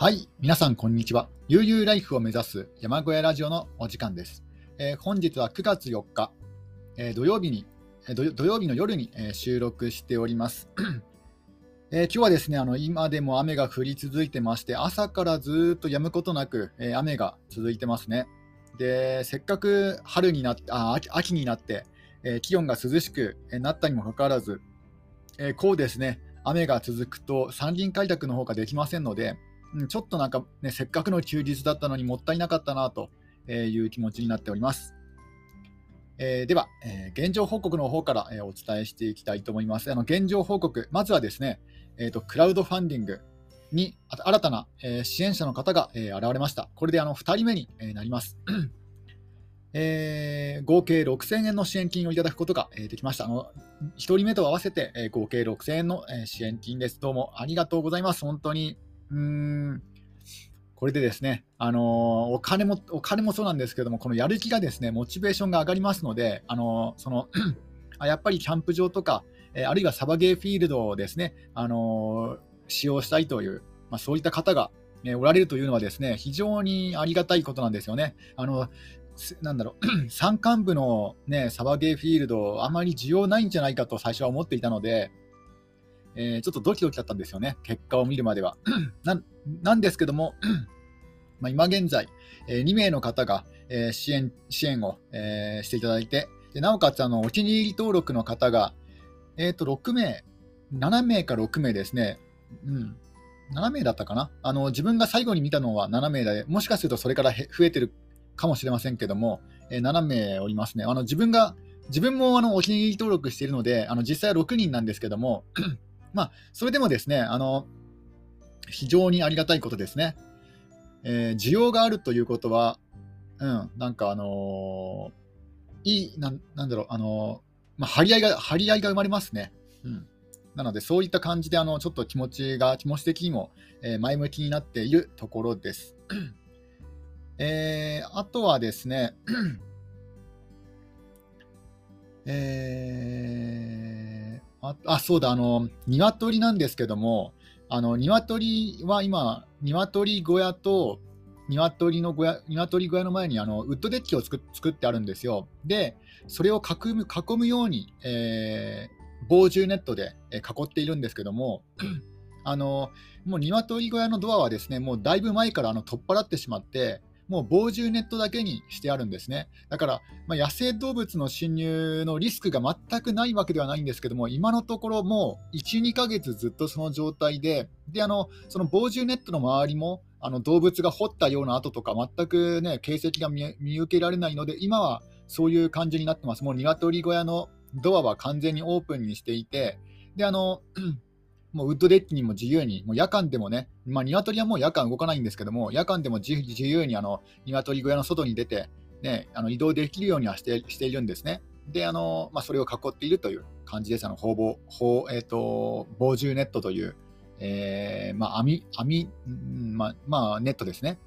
はい、皆さんこんにちは。悠々ライフを目指す山小屋ラジオのお時間です。えー本日は9月4日、えー土曜日に、えー土曜日の夜に、え収録しております。えー今日はですね、あの今でも雨が降り続いてまして、朝からずっと止むことなく、え雨が続いてますね。で、せっかく春になって、あ秋になって、え気温が涼しくえなったにもかかわらず、えこうですね、雨が続くと山林開拓の方ができませんので、うんちょっとなんか、ね、せっかくの休日だったのにもったいなかったなという気持ちになっております。えーでは、えー現状報告の方から、えーお伝えしていきたいと思います。あの現状報告、まずはですね、えーと、クラウドファンディングに新たな、えー支援者の方が、えー現れました。これであの2人目に、えーなります。えー合計6000円の支援金をいただくことが、えーできました。あの1人目と合わせて、えー合計6000円の、えー支援金です。どうもありがとうございます。本当に。うーんこれでですね、あのーお金もお金もそうなんですけども、このやる気がですね、モチベーションが上がりますので、あのーその あやっぱりキャンプ場とか、えーあるいはサバゲーフィールドをですね、あのー使用したいという、まあ、そういった方が、えおられるというのはですね、非常にありがたいことなんですよね。あのなんだろう 山間部の、ね、サバゲーフィールド、あまり需要ないんじゃないかと最初は思っていたので、えーちょっとドキドキだったんですよね、結果を見るまでは。なんなんですけども、まあ、今現在、えー2名の方が、えー支援支援を、えーしていただいて、でなおかつあのお気に入り登録の方が、えー、と6名、7名か6名ですね、うん、7名だったかなあの、自分が最後に見たのは7名で、もしかするとそれから増えてるかもしれませんけども、えー7名おりますね。あの自分が自分もあのお気に入り登録しているので、あの実際は6人なんですけども、まあ、それでもですね、あの非常にありがたいことですね。えー需要があるということは、うん、なんかあのーいい、ななんだろう、あのーまあ、張り合いが、張り合いが生まれますね。うん。なので、そういった感じで、あの、ちょっと気持ちが、気持ち的にも、えー前向きになっているところです。えーあとはですね、えーああ、そうだ、あの、鶏なんですけども、あの、鶏は今、鶏小屋と、鶏の小屋、鶏小屋の前にあのウッドデッキを作ってあるんですよ。で、それを囲む囲むように、えー防獣ネットで囲っているんですけども、あのもう鶏小屋のドアはですね、もうだいぶ前からあの取っ払ってしまって、もう防獣ネットだけにしてあるんですね。だから、まあ、野生動物の侵入のリスクが全くないわけではないんですけども、今のところもう1、2ヶ月ずっとその状態で、であのその防獣ネットの周りもあの動物が掘ったような跡とか、全く、ね、形跡が見受けられないので、今はそういう感じになってます。もう鶏小屋のドアは完全にオープンにしていて、であのもうウッドデッキにも自由に、もう夜間でもね、まあ、鶏はもう夜間動かないんですけども、夜間でも自由にあの鶏小屋の外に出て、ね、あの移動できるようにはしてしているんですね。で、あのまあ、それを囲っているという感じです。あの方々方えー、と防獣ネットという、えーまあ、網網、まあまあ、ネットですね。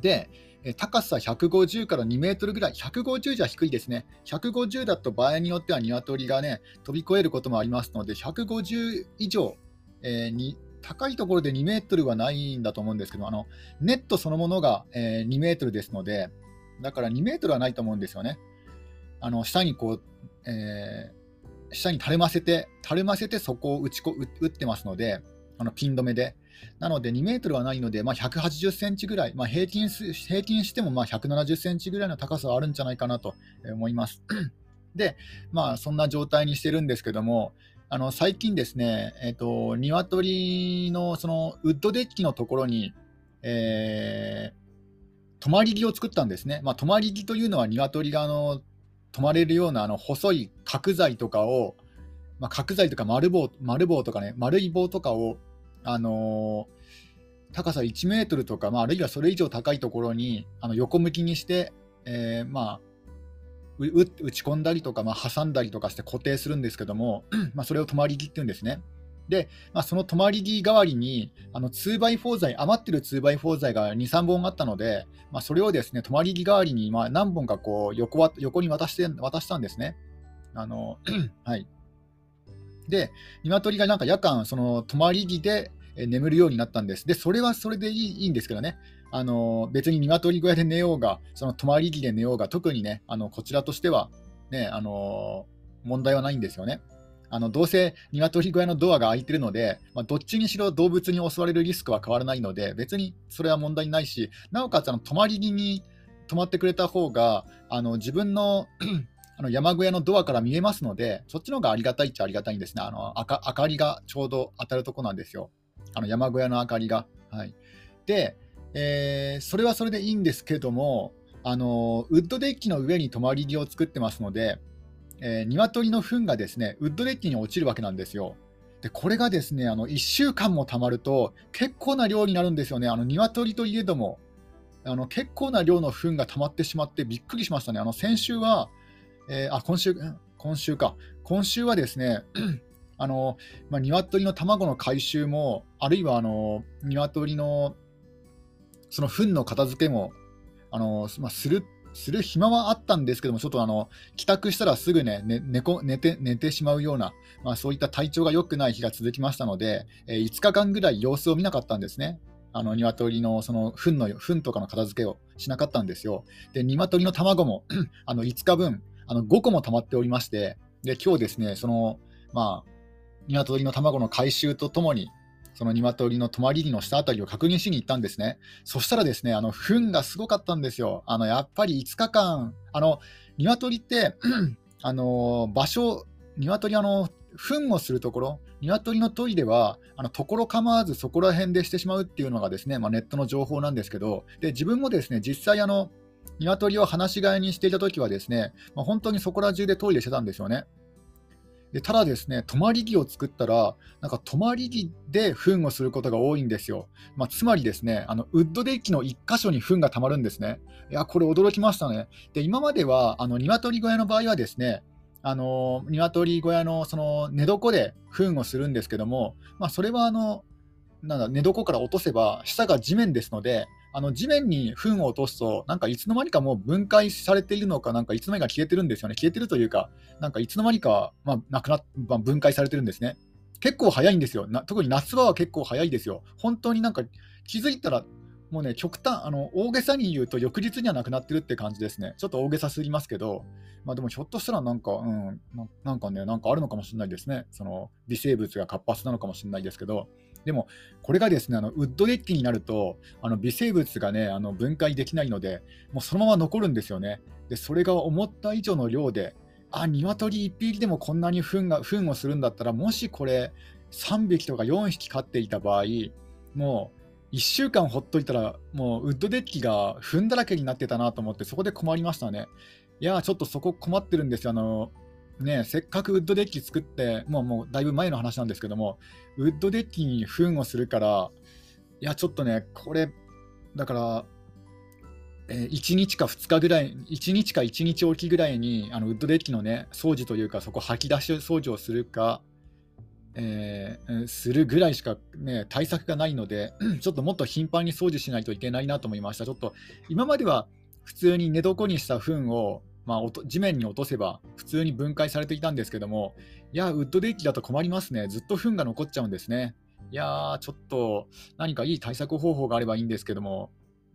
で、高さ150から2メートルぐらい、150じゃ低いですね。150だと場合によっては鶏がね、飛び越えることもありますので、150以上、えーに高いところで2メートルはないんだと思うんですけど、あのネットそのものが、えー2メートルですので、だから2メートルはないと思うんですよね。あの下にこう、えー下にたるませて、たるませてそこを打ちこ打ってますので、あのピン止めで。なので2メートルはないので、まあ、180センチぐらい、まあ、平均平均してもまあ170センチぐらいの高さはあるんじゃないかなと思います。で、まあ、そんな状態にしてるんですけども、あの最近ですね、えっと鶏のそのウッドデッキのところに、えー泊まり木を作ったんですね。まあ、泊まり木というのは鶏があの泊まれるようなあの細い角材とかを、まあ、角材とか丸棒丸棒とかね、丸い棒とかを、あのー高さ1メートルとか、まあ、あるいはそれ以上高いところにあの横向きにして、えーまあ、打ち込んだりとか、まあ、挟んだりとかして固定するんですけども、まあ、それを泊まり木っていうんですね。で、まあ、その泊まり木代わりに、あの 2x4 材、余ってる 2x4 材が2、3本あったので、まあ、それをですね、泊まり木代わりに、まあ、何本かこう横わ横に渡して渡したんですね。あの はい、で、鶏がなんか夜間、その泊まり木で、眠るようになったんです。で、それはそれでいいいいんですけどね、あの別に鶏小屋で寝ようが、その泊まり木で寝ようが、特にね、あのこちらとしては、ね、あの問題はないんですよね。あのどうせ鶏小屋のドアが開いてるので、まあ、どっちにしろ動物に襲われるリスクは変わらないので、別にそれは問題ないし、なおかつあの泊まり木に泊まってくれた方が、あの自分のの山小屋のドアから見えますので、そっちの方がありがたいっちゃありがたいんですね。あの明明かりがちょうど当たるとこなんですよ。あの山小屋の明かりが。はい、で、えー、それはそれでいいんですけども、あのウッドデッキの上に泊まり木を作ってますので、えー、鶏の糞がですねウッドデッキに落ちるわけなんですよ。でこれがですねあの1週間もたまると結構な量になるんですよね。あの鶏といえどもあの結構な量の糞が溜まってしまってびっくりしましたね。あの先週は、えー、あ今週今週か今週はですね あの、まあ、鶏の卵の回収もあるいはあの鶏のその糞の片付けもあの、まあ、するする暇はあったんですけども、ちょっとあの帰宅したらすぐね、ね寝寝て寝てしまうような、まあ、そういった体調が良くない日が続きましたので、えー、5日間ぐらい様子を見なかったんですね。あの鶏のその糞の糞とかの片付けをしなかったんですよ。で、鶏の卵も あの5日分、あの5個も溜まっておりまして、で今日ですね、そのまあ、鶏の卵の回収とともに、その鶏の泊まり木の下あたりを確認しに行ったんですね。そしたらですね、あの、糞がすごかったんですよ。あの、やっぱり5日間、あの、鶏って、あの、場所、鶏、あの、糞をするところ、鶏のトイレは、あの、ところ構わずそこら辺でしてしまうっていうのがですね、まあ、ネットの情報なんですけど、で、自分もですね、実際あの、鶏を放し飼いにしていた時はですね、まあ、本当にそこら中でトイレしてたんですよね。でただですね、泊まり木を作ったら、なんか泊まり木で糞をすることが多いんですよ。まあ、つまりですね、あのウッドデッキの1箇所に糞がたまるんですね。いや、これ驚きましたね。で、今までは、あの鶏小屋の場合はですね、あの鶏小屋のその寝床で糞をするんですけども、まあ、それはあのなんだ寝床から落とせば下が地面ですので、あの地面に糞を落とすと、なんかいつの間にかもう分解されているのか、なんかいつの間にか消えてるんですよね。消えてるというか、なんかいつの間にか、まあ、なくなまあ、分解されてるんですね。結構早いんですよ。な特に夏場は結構早いですよ。本当になんか気づいたら、もうね、極端、あの大げさに言うと、翌日にはなくなってるって感じですね。ちょっと大げさすぎますけど、まあ、でもひょっとしたらなんか、うん、なんかね、なんかあるのかもしれないですね。その微生物が活発なのかもしれないですけど、でも、これがですね、あのウッドデッキになると、あの微生物がね、あの分解できないので、もうそのまま残るんですよね。で、それが思った以上の量で、あ、鶏1匹でもこんなに糞が糞をするんだったら、もしこれ、3匹とか4匹飼っていた場合、もう1週間ほっといたら、もうウッドデッキが糞だらけになってたなと思って、そこで困りましたね。いや、ちょっとそこ困ってるんですよ。あのね、せっかくウッドデッキ作って、もうもうだいぶ前の話なんですけども、ウッドデッキに糞をするから、いや、ちょっとね、これ、だから、えー、1日か2日ぐらい、1日か1日おきぐらいに、あのウッドデッキのね、掃除というか、そこ吐き出し掃除をするか、えー、するぐらいしか、ね、対策がないので、ちょっともっと頻繁に掃除しないといけないなと思いました。ちょっと今までは普通に寝床にした糞をまあ、地面に落とせば普通に分解されていたんですけども、いや、ウッドデッキだと困りますね。ずっと糞が残っちゃうんですね。いやー、ちょっと何かいい対策方法があればいいんですけども、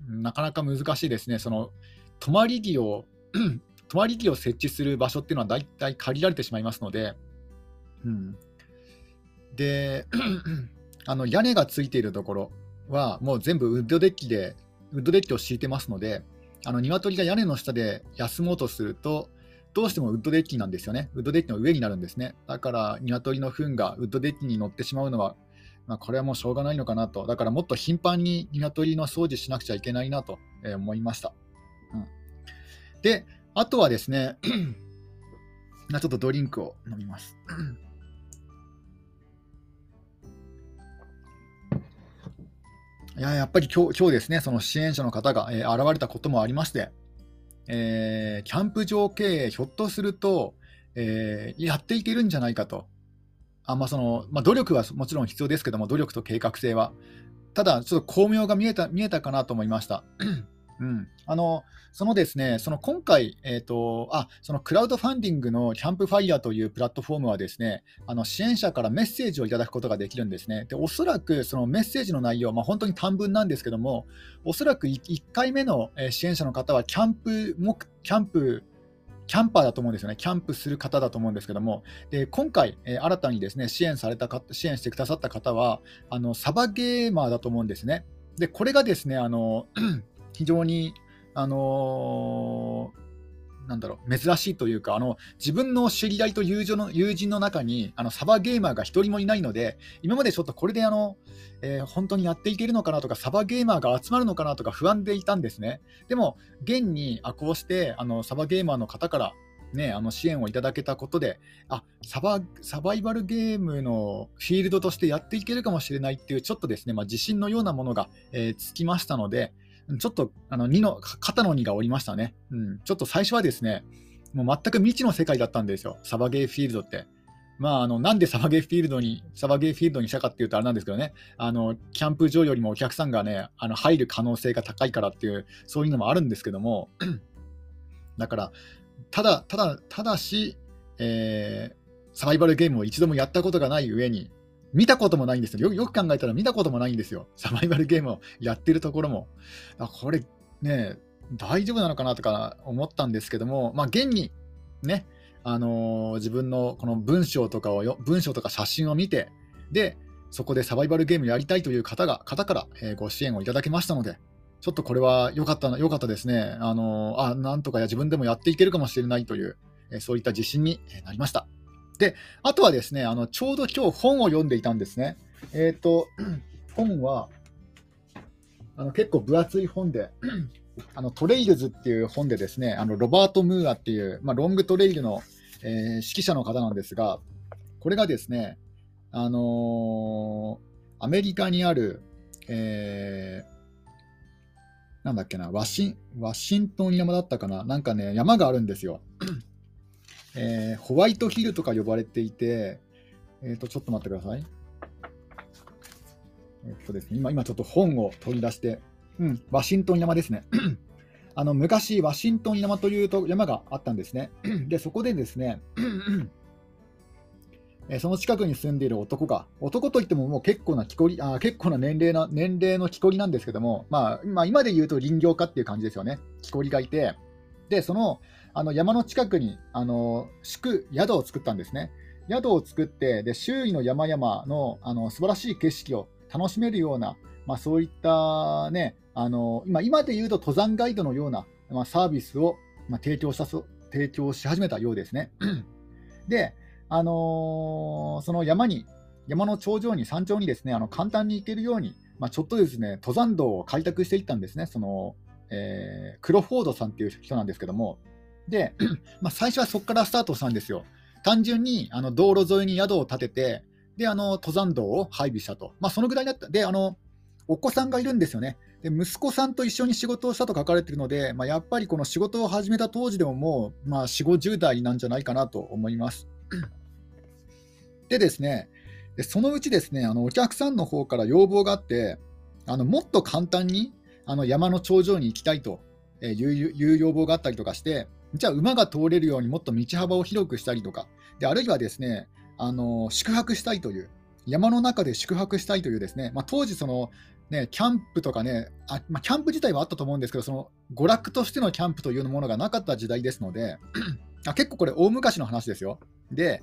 なかなか難しいですね。その、泊まり木を 泊まり木を設置する場所っていうのは大体限られてしまいますので、うん、で、あの屋根がついているところは、もう全部ウッドデッキで、ウッドデッキを敷いてますので、あの鶏が屋根の下で休もうとすると、どうしてもウッドデッキなんですよね。ウッドデッキの上になるんですね。だから鶏の糞がウッドデッキに乗ってしまうのは、まあ、これはもうしょうがないのかなと。だからもっと頻繁に鶏の掃除しなくちゃいけないなと思いました。うん、で、あとはですね、ちょっとドリンクを飲みます。いややっぱり今日今日ですね、その支援者の方が、えー、現れたこともありまして、えー、キャンプ場経営、ひょっとすると、えー、やっていけるんじゃないかと。あまあそのまあ、努力はもちろん必要ですけども、努力と計画性は。ただ、ちょっと巧妙が見えた見えたかなと思いました。うん、あのそのですね、その今回、えーとあ、そのクラウドファンディングのキャンプファイヤーというプラットフォームはですね、あの支援者からメッセージをいただくことができるんですね。で、おそらくそのメッセージの内容、まあ、本当に短文なんですけども、おそらく 1, 1回目の支援者の方はキャンプ、キャンプキャンパーだと思うんですよね、キャンプする方だと思うんですけども、で今回、えー、新たにですね支援された支援してくださった方は、あのサバゲーマーだと思うんですね。でこれがですねあの非常にあのー、なんだろう珍しいというかあの自分の知り合いと友情の友人の中にあのサバゲーマーが1人もいないので今までちょっとこれであの、えー、本当にやっていけるのかなとかサバゲーマーが集まるのかなとか不安でいたんですね。でも現にあこうしてあのサバゲーマーの方からね、あの支援をいただけたことであサバ、サバイバルゲームのフィールドとしてやっていけるかもしれないっていう、ちょっとですね、まあ、自信のようなものが、えー、つきましたので、ちょっとあの2の肩の荷が下りましたね、うん。ちょっと最初はですね、もう全く未知の世界だったんですよ、サバゲーフィールドって。まあ、あのなんでサバゲーフィールドに、サバゲーフィールドにしたかっていうとあれなんですけどね、あのキャンプ場よりもお客さんがね、あの入る可能性が高いからっていう、そういうのもあるんですけども、だから、ただ、ただ、ただし、えー、サバイバルゲームを一度もやったことがない上に、見たこともないんですよ。よく考えたら見たこともないんですよ。サバイバルゲームをやってるところも。これね、大丈夫なのかなとか思ったんですけども、まあ、現にね、あのー、自分のこの文章とかをよ、文章とか写真を見て、で、そこでサバイバルゲームやりたいという方が、方から、えー、ご支援をいただきましたので、ちょっとこれは良かったな良かったですね。あのー、あ、なんとかや自分でもやっていけるかもしれないという、えそういった自信になりました。で、あとはですね、あのちょうど今日本を読んでいたんですね。えっ、ー、と、本はあの結構分厚い本で、あのトレイルズっていう本でですね、あのロバート・ムーアっていう、まあ、ロングトレイルの、えー、指揮者の方なんですが、これがですね、あのー、アメリカにある、えー、なんだっけなワシン、ワシントン山だったかな、なんかね、山があるんですよ。えー、ホワイトヒルとか呼ばれていて、えー、とちょっと待ってください。えっとですね、今、今ちょっと本を取り出して、うん、ワシントン山ですね。あの昔、ワシントン山というと山があったんですね。で、そこでですね、えその近くに住んでいる男が、男といってももう結構な木こりあ結構な年齢な年齢の木こりなんですけども、まあ、まあ、今で言うと林業家っていう感じですよね。木こりがいて、で、そのあの山の近くにあの宿宿を作ったんですね。宿を作ってで周囲の山々のあの素晴らしい景色を楽しめるような、まあ、そういったねあの今今で言うと登山ガイドのような、まあ、サービスを、まあ、提供した提供し始めたようですね。で、あのー、その山に山の頂上に山頂にですねあの簡単に行けるように、まあ、ちょっとですね登山道を開拓していったんですね。そのえー、クロフォードさんっていう人なんですけども、で、まあ、最初はそこからスタートしたんですよ。単純にあの道路沿いに宿を建てて、で、あの登山道を配備したと。まあ、そのぐらいだった。で、あの、お子さんがいるんですよね。で、息子さんと一緒に仕事をしたと書かれているので、まあ、やっぱりこの仕事を始めた当時でももう、まあ、4、50代なんじゃないかなと思います。でですね、でそのうちですね、あのお客さんの方から要望があって、あのもっと簡単にあの山の頂上に行きたいという要望があったりとかして、じゃあ馬が通れるようにもっと道幅を広くしたりとか、であるいはですねあの宿泊したいという、山の中で宿泊したいというですね、まあ、当時その、ね、キャンプとかね、あまあ、キャンプ自体はあったと思うんですけど、その娯楽としてのキャンプというものがなかった時代ですので、あ結構これ、大昔の話ですよ。で、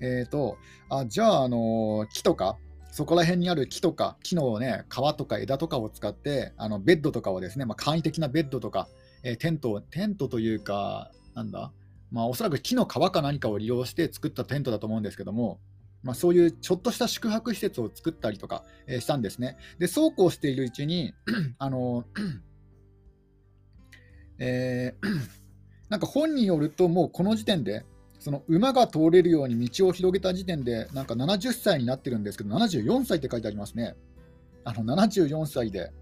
えーと、あじゃあ、あの木とか、そこら辺にある木とか、木の、ね、皮とか枝とかを使って、あのベッドとかをですね、まあ、簡易的なベッドとか、えー、テント、テントというか、なんだ、まあ、おそらく木の皮か何かを利用して作ったテントだと思うんですけども、まあ、そういうちょっとした宿泊施設を作ったりとか、えー、したんですね。で、そうこうしているうちに、あの えー、なんか本によると、もうこの時点で、その馬が通れるように道を広げた時点で、なんか70歳になってるんですけど、74歳って書いてありますね。あの74歳で、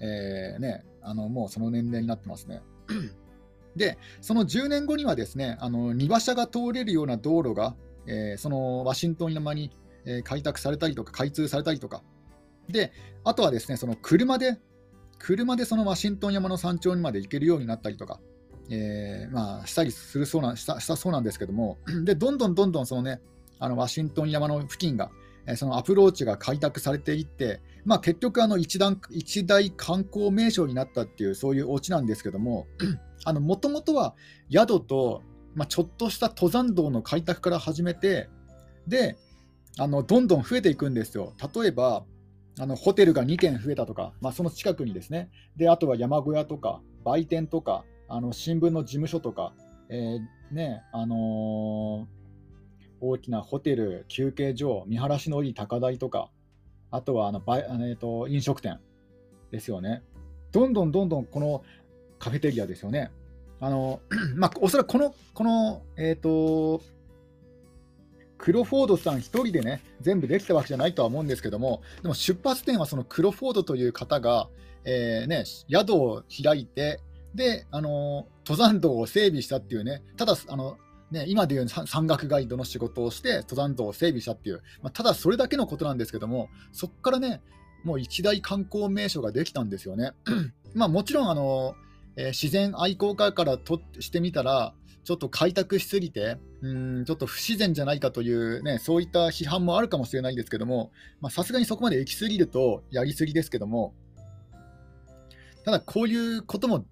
えー、ね、あのもうその年齢になってますね。で、その10年後にはですね、あの荷馬車が通れるような道路が、えー、そのワシントン山に、えー、開拓されたりとか、開通されたりとか、で、あとはですね、その車で車でそのワシントン山の山頂にまで行けるようになったりとか、えー、まあ、したりするそうなしたしたそうなんですけども、でどんどんどんどんその、ね、あのワシントン山の付近が、え、そのアプローチが開拓されていって、まあ、結局あの一段、一大観光名所になったっていう、そういうオチなんですけども、もともとは宿と、まあ、ちょっとした登山道の開拓から始めて、で、あのどんどん増えていくんですよ。例えば、あのホテルが2軒増えたとか、まあ、その近くにですね、であとは山小屋とか、売店とか、あの新聞の事務所とか、えー、ねあのー、大きなホテル、休憩所、見晴らしのいい高台とか、あとはあのバイ、えーと、飲食店ですよね。どんどんどんどんこのカフェテリアですよね。あの まあ、おそらくこの、この、えっ、ー、と、クロフォードさん1人でね、全部できたわけじゃないとは思うんですけども、でも出発点はそのクロフォードという方が、えーね、宿を開いて、で、あの登山道を整備したっていうね、ただ、あのね、今でいう山岳ガイドの仕事をして登山道を整備したっていう、まあ、ただそれだけのことなんですけども、そこからね、もう一大観光名所ができたんですよね。まあ、もちろんあの、えー、自然愛好家からとしてみたら、ちょっと開拓しすぎて、うんちょっと不自然じゃないかという、ね、そういった批判もあるかもしれないですけども、さすがにそこまで行き過ぎるとやりすぎですけども、ただこういうことも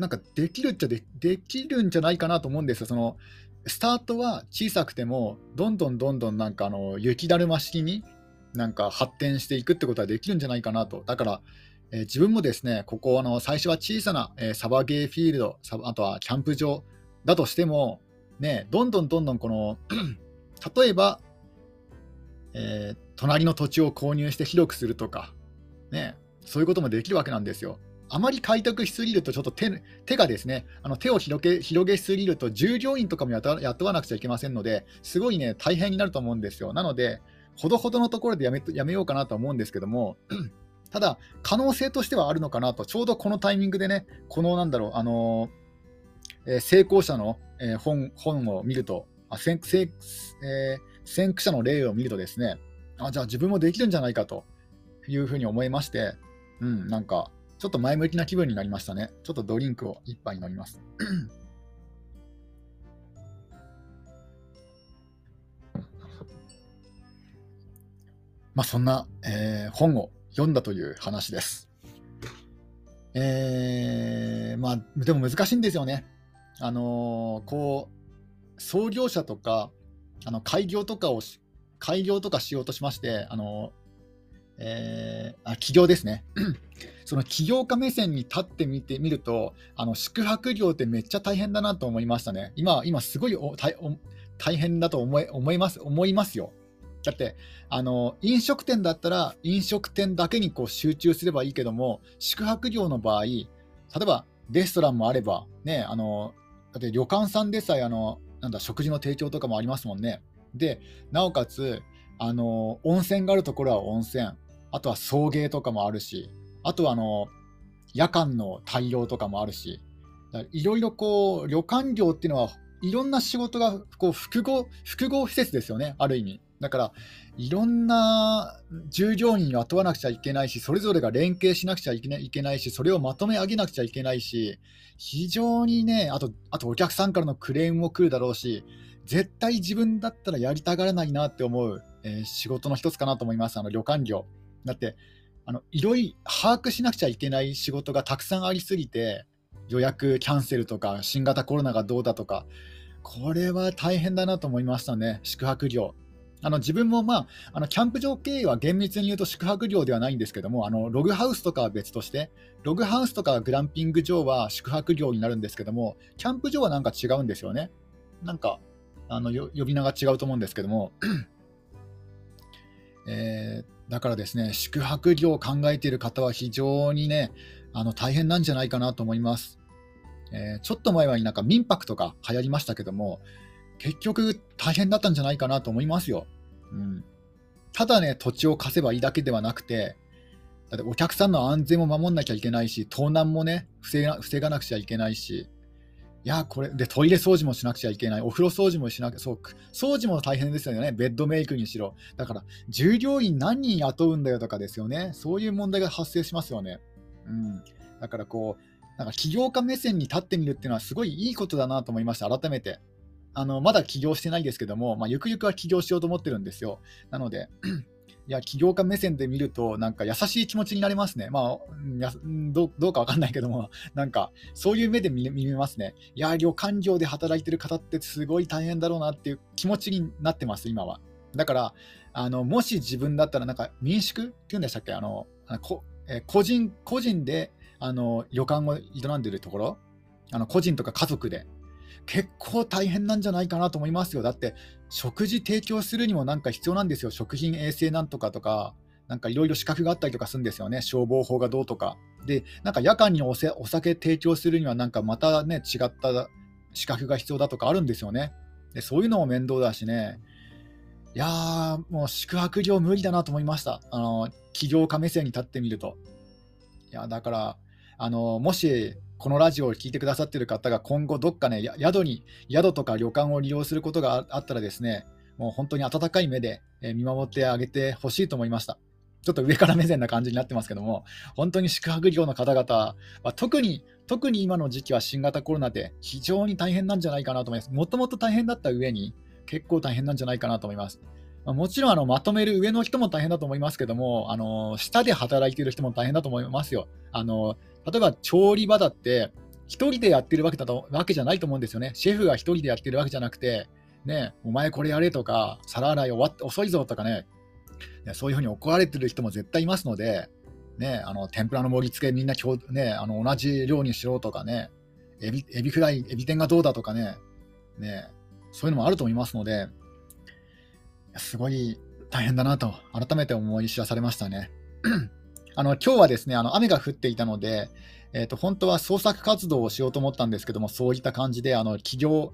なんかできるっちゃできるんじゃないかなと思うんですよ。そのスタートは小さくても、どんどんどんどんなんかあの雪だるま式になんか発展していくってことはできるんじゃないかなと。だから、えー、自分もですね、ここあの最初は小さな、えー、サバゲーフィールド、あとはキャンプ場だとしても、ね、どんどんどんどんこの 例えば、えー、隣の土地を購入して広くするとか、ね、そういうこともできるわけなんですよ。あまり開拓しすぎると、ちょっと手手がですね、あの手を広げ広げすぎると、従業員とかも雇わなくちゃいけませんので、すごいね、大変になると思うんですよ。なので、ほどほどのところでやめやめようかなと思うんですけども、ただ、可能性としてはあるのかなと、ちょうどこのタイミングでね、このなんだろう、あのえー、成功者の、えー、本本を見ると、あ先先えー、先駆者の例を見るとですね、あじゃあ自分もできるんじゃないかというふうに思いまして、うん、なんか、ちょっと前向きな気分になりましたね。ちょっとドリンクを一杯飲みます。まあそんな、えー、本を読んだという話です。えー、まあでも難しいんですよね。あのー、こう創業者とかあの開業とかを開業とかしようとしまして、あの、えー、あ起業ですね。その起業家目線に立ってみてみると、あの宿泊業ってめっちゃ大変だなと思いましたね。今、今すごい大変だと思い思います思いますよ。だって、あの飲食店だったら飲食店だけにこう集中すればいいけども、宿泊業の場合、例えばレストランもあれば、ね、あのだって旅館さんでさえあのなんだ食事の提供とかもありますもんね。で、なおかつ、あの温泉があるところは温泉、あとは送迎とかもあるし、あとはあの夜間の対応とかもあるし、いろいろこう旅館業っていうのはいろんな仕事がこう複合複合施設ですよね、ある意味。だから、いろんな従業員を雇わなくちゃいけないし、それぞれが連携しなくちゃいけないし、それをまとめ上げなくちゃいけないし、非常にね、あと、あとお客さんからのクレームも来るだろうし、絶対自分だったらやりたがらないなって思う、えー、仕事の一つかなと思います、あの旅館業。だって、あのいろいろ把握しなくちゃいけない仕事がたくさんありすぎて、予約キャンセルとか、新型コロナがどうだとか、これは大変だなと思いましたね、宿泊業。あの自分も、まあ、あのキャンプ場経営は厳密に言うと宿泊業ではないんですけども、あのログハウスとかは別として、ログハウスとかグランピング場は宿泊業になるんですけども、キャンプ場はなんか違うんですよね。なんか、あの呼び名が違うと思うんですけども、えー、だからですね、宿泊業を考えている方は非常にね、あの大変なんじゃないかなと思います。えー、ちょっと前はなんか民泊とか流行りましたけども、結局大変だったんじゃないかなと思いますよ。うん、ただね、土地を貸せばいいだけではなくて、だってお客さんの安全も守んなきゃいけないし、盗難もね、防が防がなくちゃいけないし、いや、これ、で、トイレ掃除もしなくちゃいけない、お風呂掃除もしなきゃ、そう、掃除も大変ですよね、ベッドメイクにしろ。だから、従業員何人雇うんだよとかですよね、そういう問題が発生しますよね。うん、だからこう、なんか起業家目線に立ってみるっていうのはすごいいいことだなと思いました、改めて。あのまだ起業してないですけども、まあ、ゆくゆくは起業しようと思ってるんですよ。なので、いや起業家目線で見ると、なんか優しい気持ちになれますね。まあ、やどどうかわかんないけども、なんかそういう目で見見ますね。いや、旅館業で働いてる方ってすごい大変だろうなっていう気持ちになってます、今は。だから、あのもし自分だったら、なんか民宿っていうんでしたっけ？あのこえ個人個人であの旅館を営んでるところ、あの個人とか家族で、結構大変なんじゃないかなと思いますよ。だって、食事提供するにもなんか必要なんですよ。食品衛生なんとかとか、なんかいろいろ資格があったりとかするんですよね。消防法がどうとか。で、なんか夜間にお酒提供するには、なんかまたね、違った資格が必要だとかあるんですよね。でそういうのも面倒だしね。いやー、もう宿泊業無理だなと思いました。あの、起業家目線に立ってみると。いや、だから、あの、もし、このラジオを聞いてくださっている方が今後どっかね、宿に、宿とか旅館を利用することがあったらですね、もう本当に温かい目で見守ってあげてほしいと思いました。ちょっと上から目線な感じになってますけども、本当に宿泊業の方々は特に、特に今の時期は新型コロナで非常に大変なんじゃないかなと思います。もともと大変だった上に結構大変なんじゃないかなと思います。もちろんあのまとめる上の人も大変だと思いますけども、あの下で働いている人も大変だと思いますよ。あの例えば調理場だって、1人でやってるわけだとわけじゃないと思うんですよね。シェフが1人でやってるわけじゃなくて、ね、お前これやれとか、皿洗い終わって遅いぞとかね、そういうふうに怒られてる人も絶対いますので、ね、あの天ぷらの盛り付けみんな、ね、あの同じ量にしろとかねエビ、エビフライ、エビ天がどうだとかね、ね、そういうのもあると思いますので、すごい大変だなと改めて思い知らされましたね。あの今日はですねあの雨が降っていたので、えーと、本当は創作活動をしようと思ったんですけども、そういった感じで、あの企業、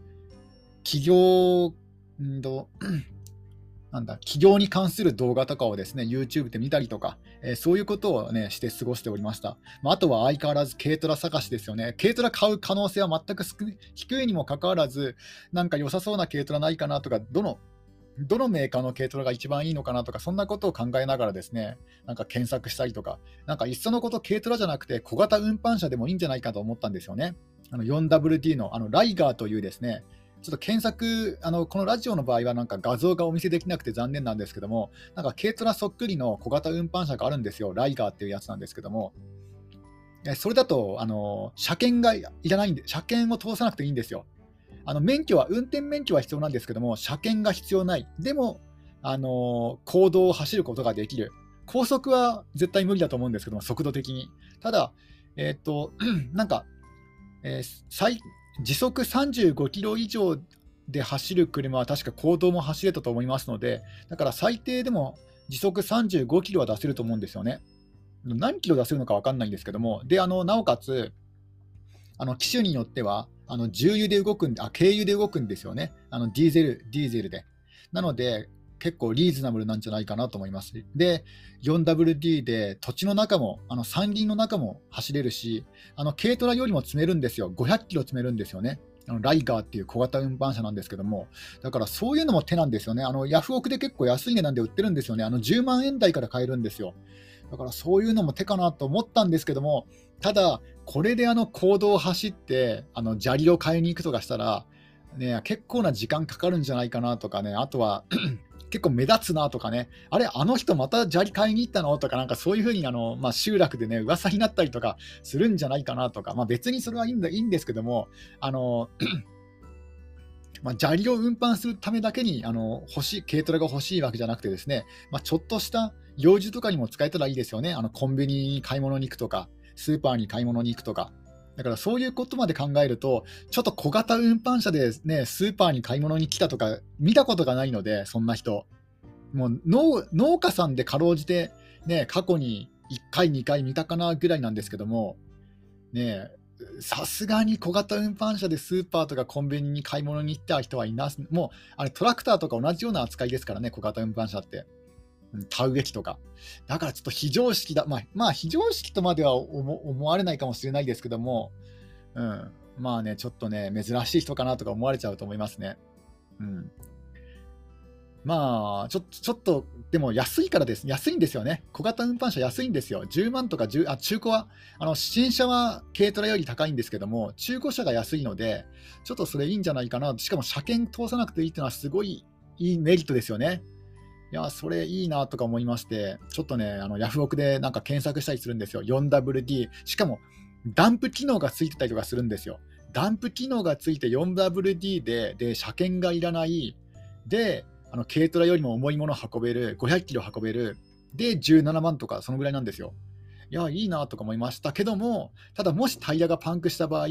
企業、んと なんだ、企業に関する動画とかをですね、YouTube で見たりとか、えー、そういうことをね、して過ごしておりました。まあ、あとは相変わらず軽トラ探しですよね。軽トラ買う可能性は全く低いにもかかわらず、なんか良さそうな軽トラないかなとか、どのどのメーカーの軽トラが一番いいのかなとか、そんなことを考えながらですね、なんか検索したりとか、なんかいっそのこと軽トラじゃなくて小型運搬車でもいいんじゃないかと思ったんですよね。あの 4WD のあのライガーというですね、ちょっと検索、あのこのラジオの場合はなんか画像がお見せできなくて残念なんですけども、なんか軽トラそっくりの小型運搬車があるんですよ、ライガーっていうやつなんですけども、それだとあの車検がいらないんで、車検を通さなくていいんですよ。あの免許は、運転免許は必要なんですけども、車検が必要ない。でも、あの公道を走ることができる。高速は絶対無理だと思うんですけども、速度的に。ただ、えっ、と、なんか、えー、最時速35キロ以上で走る車は確か公道も走れたと思いますので、だから最低でも時速35キロは出せると思うんですよね。何キロ出せるのか分かんないんですけども、で、あのなおかつ、あの機種によっては、あの重油で動くん、あ、軽油で動くんですよね。あのディーゼル、ディーゼルで。なので、結構リーズナブルなんじゃないかなと思います。で、4WD で土地の中も、あの山林の中も走れるし、あの軽トラよりも積めるんですよ。500キロ積めるんですよね。あのライガーっていう小型運搬車なんですけども、だからそういうのも手なんですよね。あのヤフオクで結構安い値段で売ってるんですよね。あの10万円台から買えるんですよ。だからそういうのも手かなと思ったんですけども、ただ、これであの行動を走って、あの砂利を買いに行くとかしたら、ね、結構な時間かかるんじゃないかなとかね、あとは 結構目立つなとかね、あれ、あの人また砂利買いに行ったのとか、なんかそういうふうにあの、まあ、集落でね、噂になったりとかするんじゃないかなとか、まあ、別にそれはいいんだいいんですけども、あの まあ、砂利を運搬するためだけにあの欲しい軽トラが欲しいわけじゃなくてですね、まあ、ちょっとした用事とかにも使えたらいいですよね。あのコンビニに買い物に行くとか、スーパーに買い物に行くとか。だからそういうことまで考えると、ちょっと小型運搬車で、ね、スーパーに買い物に来たとか、見たことがないので、そんな人。もう農家さんでかろうじて、ね、過去に1回、2回見たかなぐらいなんですけども、ね、さすがに小型運搬車でスーパーとかコンビニに買い物に行った人はいます。もうあれトラクターとか同じような扱いですからね、小型運搬車って。田植え機とか。だからちょっと非常識だ。まあ、まあ、非常識とまでは思われないかもしれないですけども、うん。まあね、ちょっとね、珍しい人かなとか思われちゃうと思いますね。うん。まあ、ちょちょっと、でも安いからです。安いんですよね。小型運搬車安いんですよ。10万とか10、あ、中古は、あの、新車は軽トラより高いんですけども、中古車が安いので、ちょっとそれいいんじゃないかな。しかも車検通さなくていいっていうのはすごいいいメリットですよね。いや、それいいなとか思いまして、ちょっとね、あのヤフオクでなんか検索したりするんですよ。4WD。しかも、ダンプ機能がついてたりとかするんですよ。ダンプ機能がついて 4WD で、で、車検がいらない、で、あの軽トラよりも重いものを運べる、500キロ運べる、で、17万とか、そのぐらいなんですよ。いや、いいなとか思いましたけども、ただ、もしタイヤがパンクした場合、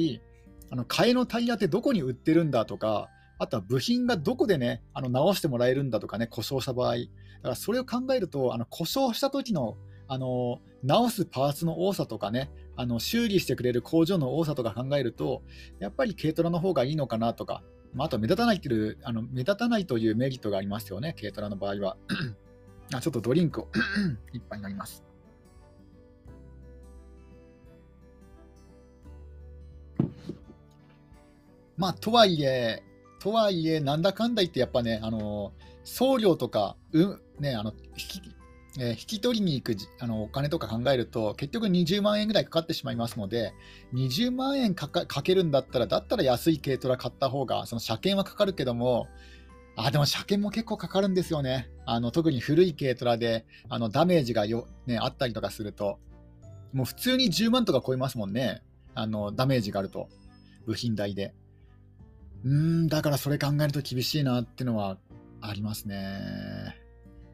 あの替えのタイヤってどこに売ってるんだとか、あとは部品がどこでね、あの直してもらえるんだとかね、故障した場合、だからそれを考えると、あの故障した時のあの直すパーツの多さとかね、あの修理してくれる工場の多さとか考えると、やっぱり軽トラの方がいいのかなとか、まあ、あと目立たないっていうあの目立たないというメリットがありますよね、軽トラの場合は。あちょっとドリンクを 一杯になります。まあ、とはいえ、とはいえ、なんだかんだ言って、やっぱね、あの送料とか、うね、あの引き、引き取りに行くあのお金とか考えると、結局20万円ぐらいかかってしまいますので、20万円かけるんだったら、だったら安い軽トラ買った方が、その車検はかかるけども、あでも車検も結構かかるんですよね。あの特に古い軽トラであのダメージがよ、ね、あったりとかすると、もう普通に10万とか超えますもんね。あのダメージがあると、部品代で。うん、だからそれ考えると厳しいなっていうのはありますね。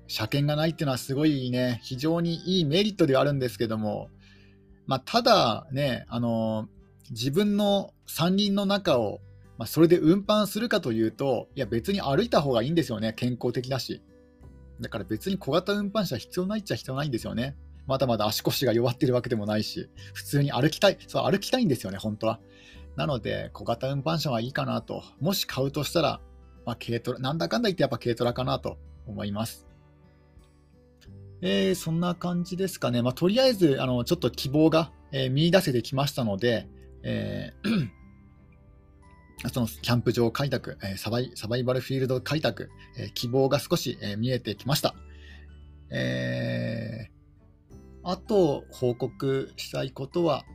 車検がないっていうのはすごいね、非常にいいメリットではあるんですけども、まあ、ただね、あの自分の山林の中を、まあ、それで運搬するかというと、いや別に歩いた方がいいんですよね、健康的だし。だから別に小型運搬車必要ないっちゃ必要ないんですよね。まだまだ足腰が弱ってるわけでもないし、普通に歩きたい、そう歩きたいんですよね、本当は。なので、小型運搬車はいいかなと。もし買うとしたら、まあ、軽トラ、なんだかんだ言ってやっぱ軽トラかなと思います。えー、そんな感じですかね。まあ、とりあえず、あの、ちょっと希望が、えー、見出せてきましたので、えー そのキャンプ場開拓、えサバイサバイバルフィールド開拓、え希望が少し、え見えてきました。えー、あと報告したいことは、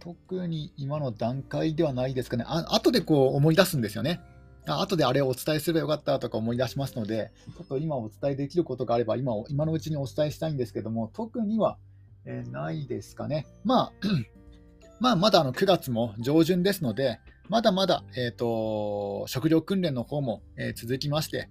特に今の段階ではないですかね。あ後でこう思い出すんですよね。あ後であれをお伝えすればよかったとか思い出しますので、ちょっと今お伝えできることがあれば今、今のうちにお伝えしたいんですけども、特には、えー、ないですかね。まあ、まあ、まだあの9月も上旬ですので、まだまだ、えーと、食料訓練の方も、えー、続きまして、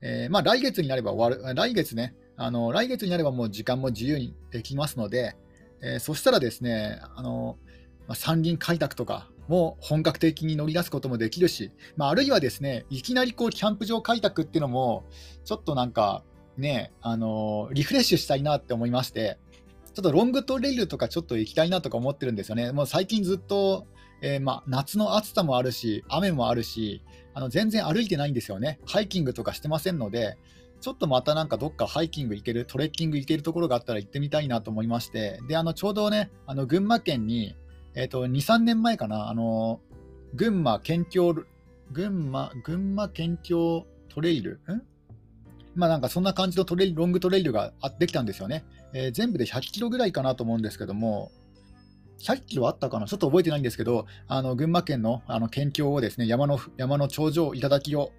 えー、まあ、来月になれば終わる、来月ね、あの来月になればもう時間も自由にできますので、えー、そしたらですね、あのまあ、山林開拓とか、も本格的に乗り出すこともできるし、まあ、あるいはですね、いきなりこうキャンプ場開拓っていうのも、ちょっとなんかね、あの、リフレッシュしたいなって思いまして、ちょっとロングトレイルとかちょっと行きたいなとか思ってるんですよね。もう最近ずっと、えー、ま夏の暑さもあるし、雨もあるし、あの全然歩いてないんですよね。ハイキングとかしてませんので、ちょっとまたなんかどっかハイキング行ける、トレッキング行けるところがあったら行ってみたいなと思いまして、で、あのちょうどね、あの群馬県に、えっ、ー、と、2、3年前かな、あの、群馬県境、群馬、群馬県境トレイルん？まあなんかそんな感じのトレイ、ロングトレイルができたんですよね。えー、全部で100キロぐらいかなと思うんですけども、100キロあったかな？ちょっと覚えてないんですけど、あの群馬県のあの県境をですね、山の山の頂上、頂を、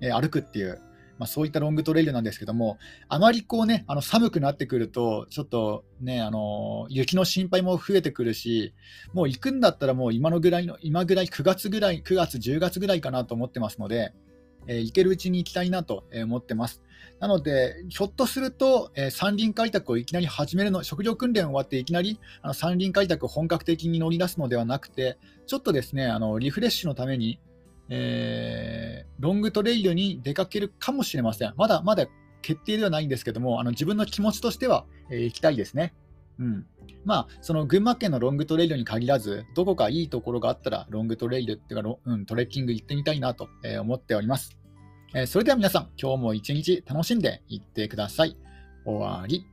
えー、歩くっていう、まあ、そういったロングトレイルなんですけども、あまりこうね、あの寒くなってくると、ちょっとね、あの雪の心配も増えてくるし、もう行くんだったらもう今のぐらいの、今ぐらい9月ぐらい、9月、10月ぐらいかなと思ってますので、えー、行けるうちに行きたいなと思ってます。なので、ひょっとすると、えー、山林開拓をいきなり始めるの、食料訓練終わっていきなりあの山林開拓を本格的に乗り出すのではなくて、ちょっとですね、あのリフレッシュのために、えー、ロングトレイルに出かけるかもしれません。まだまだ決定ではないんですけども、あの自分の気持ちとしては、えー、行きたいですね。うん。まあ、その群馬県のロングトレイルに限らず、どこかいいところがあったら、ロングトレイルっていうか、うん、トレッキング行ってみたいなと、えー、思っております。えー、それでは皆さん、今日も一日楽しんでいってください。終わり。